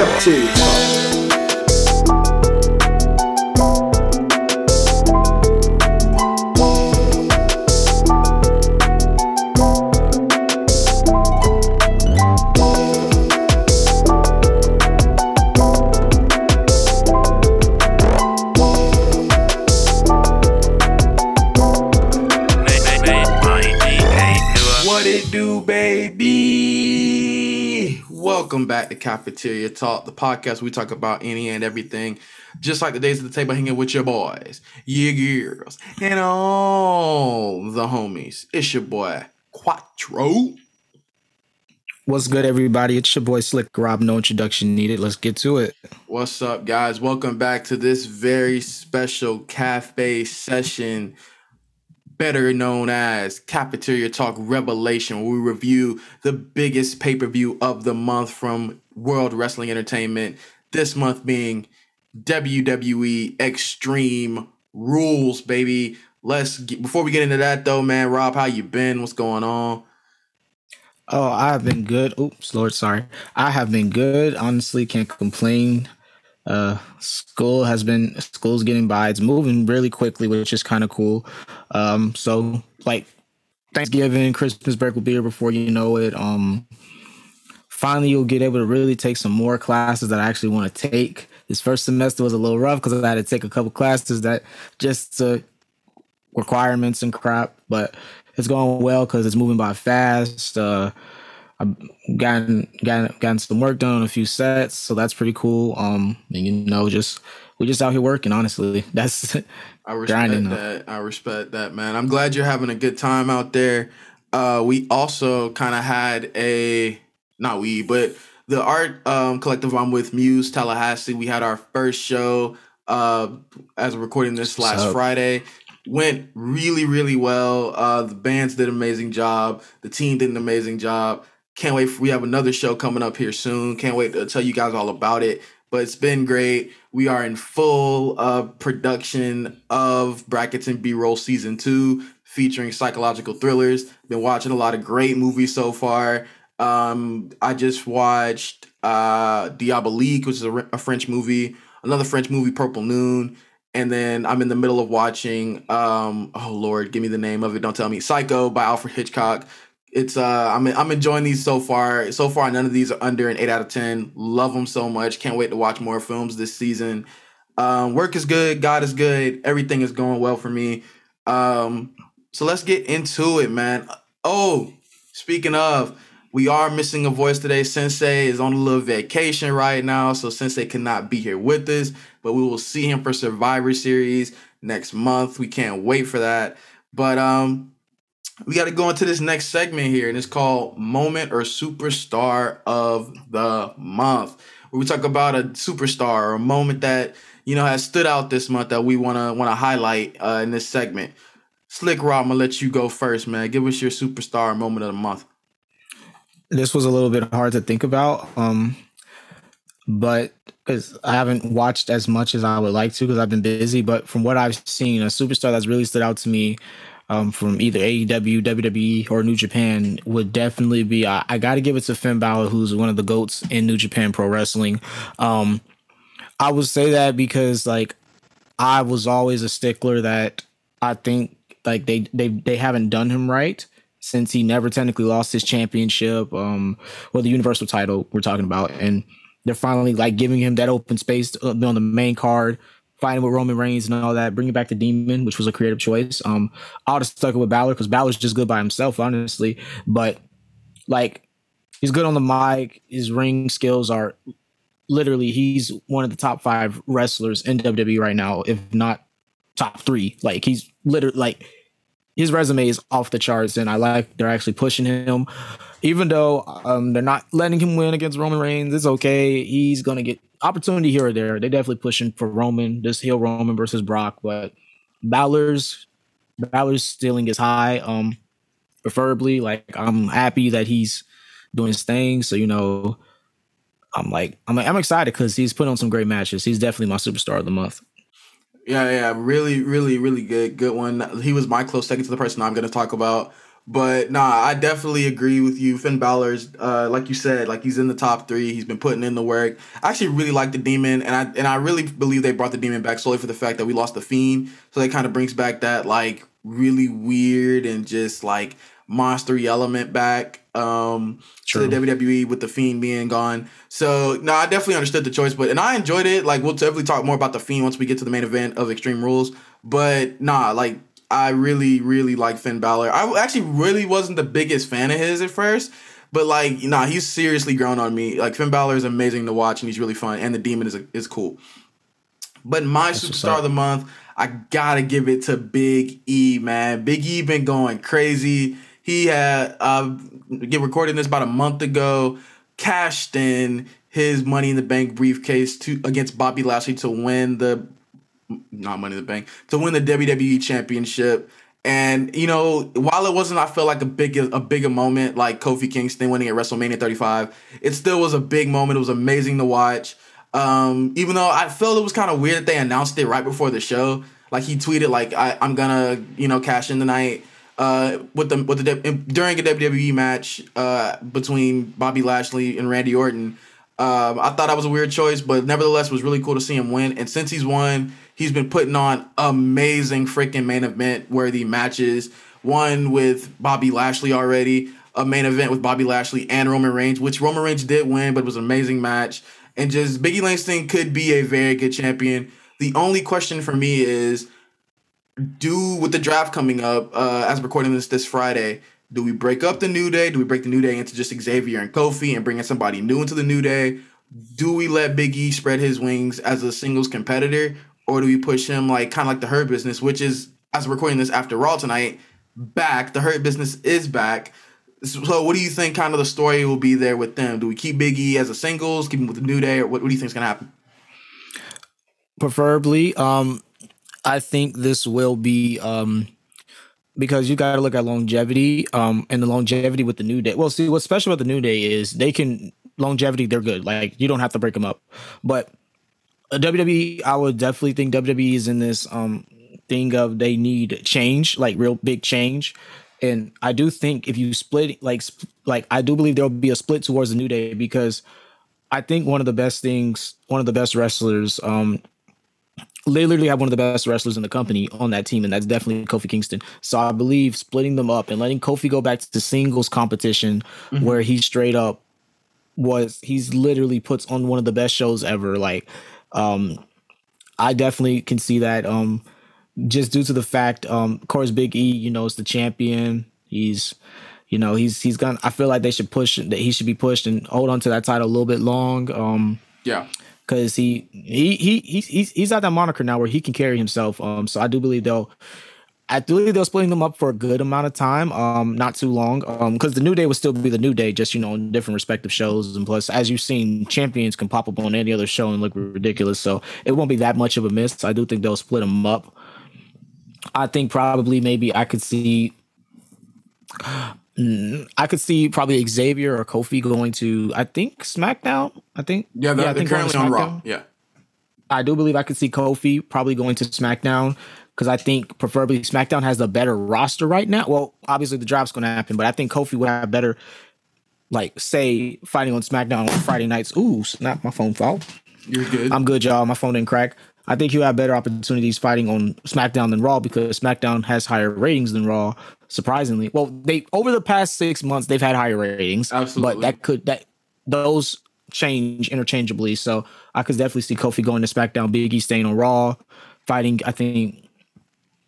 Talk. Welcome back to Cafeteria Talk, the podcast we talk about any and everything, just like the days at the table hanging with your boys, your girls, and all the homies. It's your boy, Quattro. What's good, everybody? It's your boy Slick Rob. No introduction needed. Let's get to it. What's up, guys? Welcome back to this very special cafe session, better known as Cafeteria Talk Revelation, where we review the biggest pay per view of the month from World Wrestling Entertainment. This month being WWE Extreme Rules, baby. Let's get, before we get into that though, man. Rob, how you been? What's going on? Oh, I have been good. Oops, Lord, sorry. I have been good. Honestly, can't complain. Uh, school has been school's getting by. It's moving really quickly, which is kind of cool. Um, so like Thanksgiving, Christmas break will be here before you know it. Um, finally, you'll get able to really take some more classes that I actually want to take. This first semester was a little rough because I had to take a couple classes that just uh, requirements and crap, but it's going well because it's moving by fast. Uh, I've gotten gotten gotten some work done on a few sets, so that's pretty cool. Um, and you know, just we just out here working. Honestly, that's I respect grinding. that. I respect that, man. I'm glad you're having a good time out there. Uh, we also kind of had a not we, but the art um, collective I'm with, Muse Tallahassee. We had our first show uh, as we're recording this last up? Friday. Went really, really well. Uh, the bands did an amazing job. The team did an amazing job. Can't wait. For, we have another show coming up here soon. Can't wait to tell you guys all about it. But it's been great. We are in full uh, production of Brackets and B-Roll season two, featuring psychological thrillers. Been watching a lot of great movies so far. Um, I just watched uh, Diabolique, which is a, a French movie. Another French movie, Purple Noon. And then I'm in the middle of watching. Um, oh Lord, give me the name of it. Don't tell me. Psycho by Alfred Hitchcock. It's uh, I'm I'm enjoying these so far. So far, none of these are under an eight out of ten. Love them so much. Can't wait to watch more films this season. Um, work is good. God is good. Everything is going well for me. Um, so let's get into it, man. Oh, speaking of, we are missing a voice today. Sensei is on a little vacation right now, so Sensei cannot be here with us, but we will see him for Survivor Series next month. We can't wait for that. But um, we got to go into this next segment here, and it's called Moment or Superstar of the Month, where we talk about a superstar or a moment that you know has stood out this month that we wanna wanna highlight uh, in this segment. Slick Rob, I'm gonna let you go first, man. Give us your superstar moment of the month. this was a little bit hard to think about. Um, but because I haven't watched as much as I would like to because I've been busy. But from what I've seen, a superstar that's really stood out to me um, from either AEW, WWE, or New Japan would definitely be. I, I got to give it to Finn Balor, who's one of the goats in New Japan Pro Wrestling. Um, I would say that because like I was always a stickler that I think like they they they haven't done him right since he never technically lost his championship, um, well the Universal title we're talking about, and they're finally like giving him that open space on the main card, fighting with Roman Reigns and all that, bringing back the Demon, which was a creative choice. Um, I would have stuck it with Balor because Balor's just good by himself, honestly, but like he's good on the mic. His ring skills are literally he's one of the top five wrestlers in WWE right now, if not top three. Like he's literally like his resume is off the charts, and I like they're actually pushing him. Even though um, they're not letting him win against Roman Reigns, it's okay. He's gonna get opportunity here or there. They're definitely pushing for Roman, this heel Roman versus Brock, but Balor's Balor's stealing is high. Um, preferably, like I'm happy that he's doing his thing. So you know, I'm like I'm like, I'm excited because he's put on some great matches. He's definitely my superstar of the month. Yeah, yeah, really, really, really good, good one. He was my close second to the person I'm going to talk about. But nah, I definitely agree with you. Finn Balor's, uh, like you said, like he's in the top three. He's been putting in the work. I actually really like the Demon, and I and I really believe they brought the Demon back solely for the fact that we lost the Fiend. So that kind of brings back that like really weird and just like monstery element back um True. to the WWE with the Fiend being gone. So no, I definitely understood the choice, but and I enjoyed it. Like we'll definitely talk more about the Fiend once we get to the main event of Extreme Rules. But nah, like I really, really like Finn Balor. I actually really wasn't the biggest fan of his at first, but like, nah, he's seriously grown on me. Like Finn Balor is amazing to watch, and he's really fun, and the Demon is is cool. But my That's superstar of the month, I gotta give it to Big E, man. Big E been going crazy. He had uh, get recording this about a month ago, cashed in his Money in the Bank briefcase to against Bobby Lashley to win the not Money in the Bank to win the WWE Championship. And you know, while it wasn't, I felt like a big a bigger moment like Kofi Kingston winning at WrestleMania 35. It still was a big moment. It was amazing to watch. Um, even though I felt it was kind of weird that they announced it right before the show. Like he tweeted like I, am gonna you know cash in tonight. Uh, with the with the during a WWE match uh, between Bobby Lashley and Randy Orton. Um, I thought that was a weird choice, but nevertheless, was really cool to see him win. And since he's won, He's been putting on amazing freaking main event worthy matches. One with Bobby Lashley already, a main event with Bobby Lashley and Roman Reigns, which Roman Reigns did win, but it was an amazing match. And just Biggie Langston could be a very good champion. The only question for me is do with the draft coming up, uh, as recording this this Friday, do we break up the New Day? Do we break the New Day into just Xavier and Kofi and bring in somebody new into the New Day? Do we let Big E spread his wings as a singles competitor, or do we push him like kind of like the Hurt Business, which is as we're recording this after Raw tonight, back. The Hurt Business is back. So, what do you think? Kind of the story will be there with them. Do we keep Biggie as a singles, keep him with the New Day, or what, what do you think is gonna happen? Preferably, um, I think this will be um, because you got to look at longevity um, and the longevity with the New Day. Well, see, what's special about the New Day is they can longevity. They're good. Like you don't have to break them up, but WWE, I would definitely think WWE is in this um thing of they need change, like real big change. And I do think if you split like like I do believe there will be a split towards the New Day because I think one of the best things, one of the best wrestlers, um, they literally have one of the best wrestlers in the company on that team, and that's definitely Kofi Kingston. So I believe splitting them up and letting Kofi go back to the singles competition mm-hmm. where he straight up was he's literally puts on one of the best shows ever. Like um, I definitely can see that. Um, just due to the fact, um, of course, Big E, you know, is the champion. He's, you know, he's he's gonna. I feel like they should push that he should be pushed and hold on to that title a little bit long. Um, yeah, because he he he he's he's at that moniker now where he can carry himself. Um, so I do believe they'll I do believe they're splitting them up for a good amount of time, um, not too long, um, because the New Day will still be the New Day, just you know, in different respective shows, and plus, as you've seen, champions can pop up on any other show and look ridiculous, so it won't be that much of a miss. I do think they'll split them up. I think probably maybe I could see, I could see probably Xavier or Kofi going to, I think SmackDown. I think yeah, they're, yeah, I think currently on Raw. Yeah, I do believe I could see Kofi probably going to SmackDown because I think preferably SmackDown has the better roster right now. Well, obviously the draft's going to happen, but I think Kofi would have better, like, say, fighting on SmackDown on Friday nights. Ooh, not my phone fault. You're good. I'm good, y'all. My phone didn't crack. I think you have better opportunities fighting on SmackDown than Raw because SmackDown has higher ratings than Raw. Surprisingly, well, they over the past six months they've had higher ratings. Absolutely, but that could that those change interchangeably. So I could definitely see Kofi going to SmackDown, Biggie staying on Raw, fighting. I think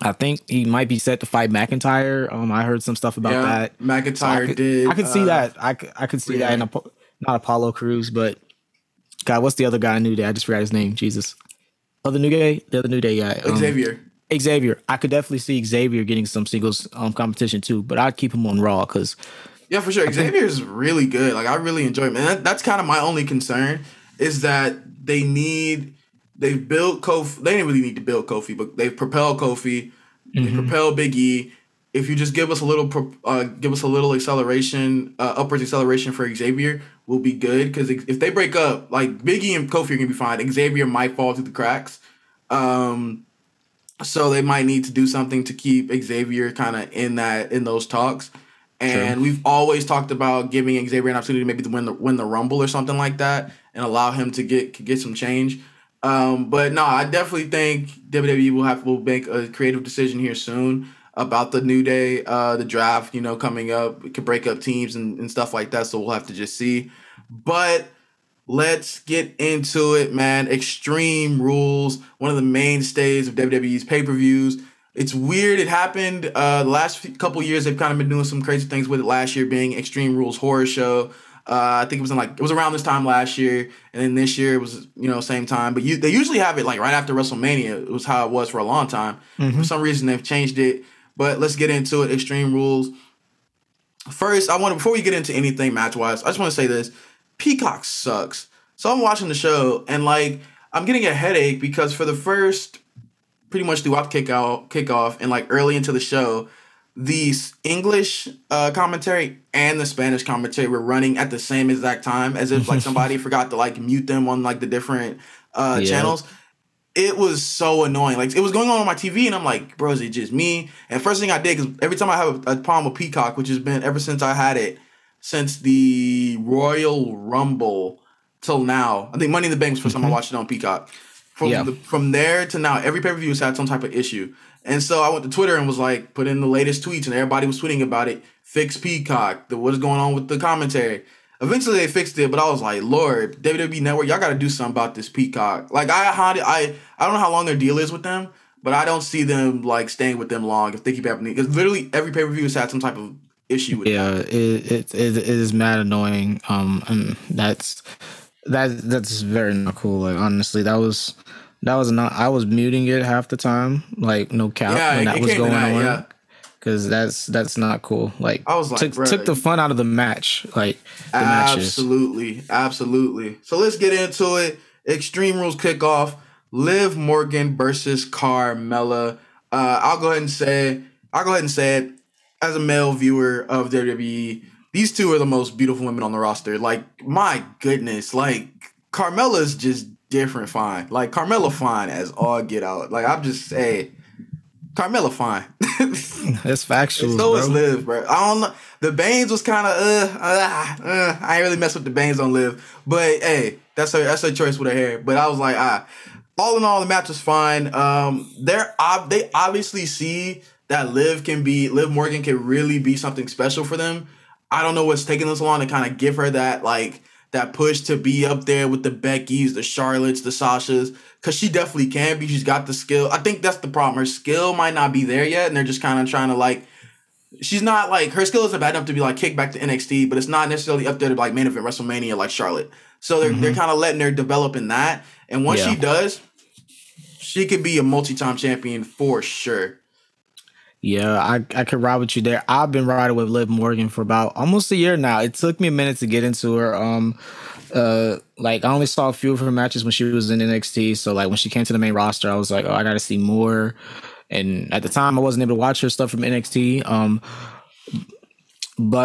I think he might be set to fight McIntyre. Um, I heard some stuff about yeah, that. McIntyre so I could, did. I could see uh, that. I could, I could see yeah. that in a, not Apollo Crews, but God, what's the other guy I New Day? I just forgot his name. Jesus. Other New Day, the other New Day guy. Um, Xavier. Xavier. I could definitely see Xavier getting some singles um, competition too, but I'd keep him on Raw because. Yeah, for sure. Xavier is really good. Like I really enjoy him, and that, that's kind of my only concern is that they need they've built Kofi. They didn't really need to build Kofi, but they've propelled Kofi. Mm-hmm. They propel Big E. If you just give us a little, uh, give us a little acceleration, uh, upwards acceleration for Xavier, will be good. Because if they break up, like Big E and Kofi are gonna be fine. Xavier might fall through the cracks. Um, so they might need to do something to keep Xavier kind of in that in those talks. And True. we've always talked about giving Xavier an opportunity maybe to win the win the Rumble or something like that, and allow him to get get some change. Um, but no, I definitely think WWE will have will make a creative decision here soon about the new day, uh, the draft. You know, coming up, it could break up teams and, and stuff like that. So we'll have to just see. But let's get into it, man. Extreme Rules, one of the mainstays of WWE's pay per views. It's weird. It happened uh, the last couple years. They've kind of been doing some crazy things with it. Last year being Extreme Rules Horror Show. Uh, I think it was in like it was around this time last year, and then this year it was you know same time. But you, they usually have it like right after WrestleMania. It was how it was for a long time. Mm-hmm. For some reason they've changed it. But let's get into it. Extreme Rules. First, I want to before we get into anything match wise, I just want to say this: Peacock sucks. So I'm watching the show and like I'm getting a headache because for the first pretty much throughout the kickoff, kickoff and like early into the show, the English uh, commentary and the Spanish commentary were running at the same exact time, as if like somebody forgot to like mute them on like the different uh, yeah. channels. It was so annoying. Like it was going on on my TV, and I'm like, bro, is it just me? And first thing I did, because every time I have a, a problem with Peacock, which has been ever since I had it, since the Royal Rumble till now. I think Money in the Bank was first time I mm-hmm. watched it on Peacock. From yeah. the, from there to now, every pay per view has had some type of issue. And so I went to Twitter and was like, put in the latest tweets, and everybody was tweeting about it. Fix Peacock. The, what is going on with the commentary? Eventually they fixed it, but I was like, Lord, WWE Network, y'all got to do something about this Peacock. Like I, I, I don't know how long their deal is with them, but I don't see them like staying with them long if they keep happening. Because literally every pay per view has had some type of issue with. Yeah, it, it, it, it is mad annoying. Um, and that's that that's very not cool. Like honestly, that was that was not. I was muting it half the time, like no cap yeah, when that was going that, on. Yeah. Cause that's that's not cool. Like I was like, took, bro, took the fun out of the match. Like the absolutely, matches. absolutely. So let's get into it. Extreme Rules kickoff. Liv Morgan versus Carmella. Uh, I'll go ahead and say, I'll go ahead and say it as a male viewer of WWE these two are the most beautiful women on the roster. Like, my goodness, like Carmella's just different fine. Like Carmella fine as all get out. Like I'm just saying, Carmella fine. That's factual. so is Liv, bro. I don't know. The Banes was kind of uh, uh, uh, I ain't really mess with the Banes on Liv, but hey, that's her that's her choice with her hair. But I was like, ah, all in all, the match was fine. Um, they're ob- they obviously see that Liv can be Liv Morgan can really be something special for them. I don't know what's taking this long to kind of give her that like that push to be up there with the Beckys, the Charlottes, the Sashas, because she definitely can be. She's got the skill. I think that's the problem. Her skill might not be there yet, and they're just kind of trying to like. She's not like her skill isn't bad enough to be like kicked back to NXT, but it's not necessarily up there to like main event WrestleMania like Charlotte. So they're mm-hmm. they're kind of letting her develop in that, and once yeah. she does, she could be a multi-time champion for sure. Yeah, I, I could ride with you there. I've been riding with Liv Morgan for about almost a year now. It took me a minute to get into her. Um, uh, like I only saw a few of her matches when she was in NXT. So like when she came to the main roster, I was like, oh, I got to see more. And at the time, I wasn't able to watch her stuff from NXT. Um, but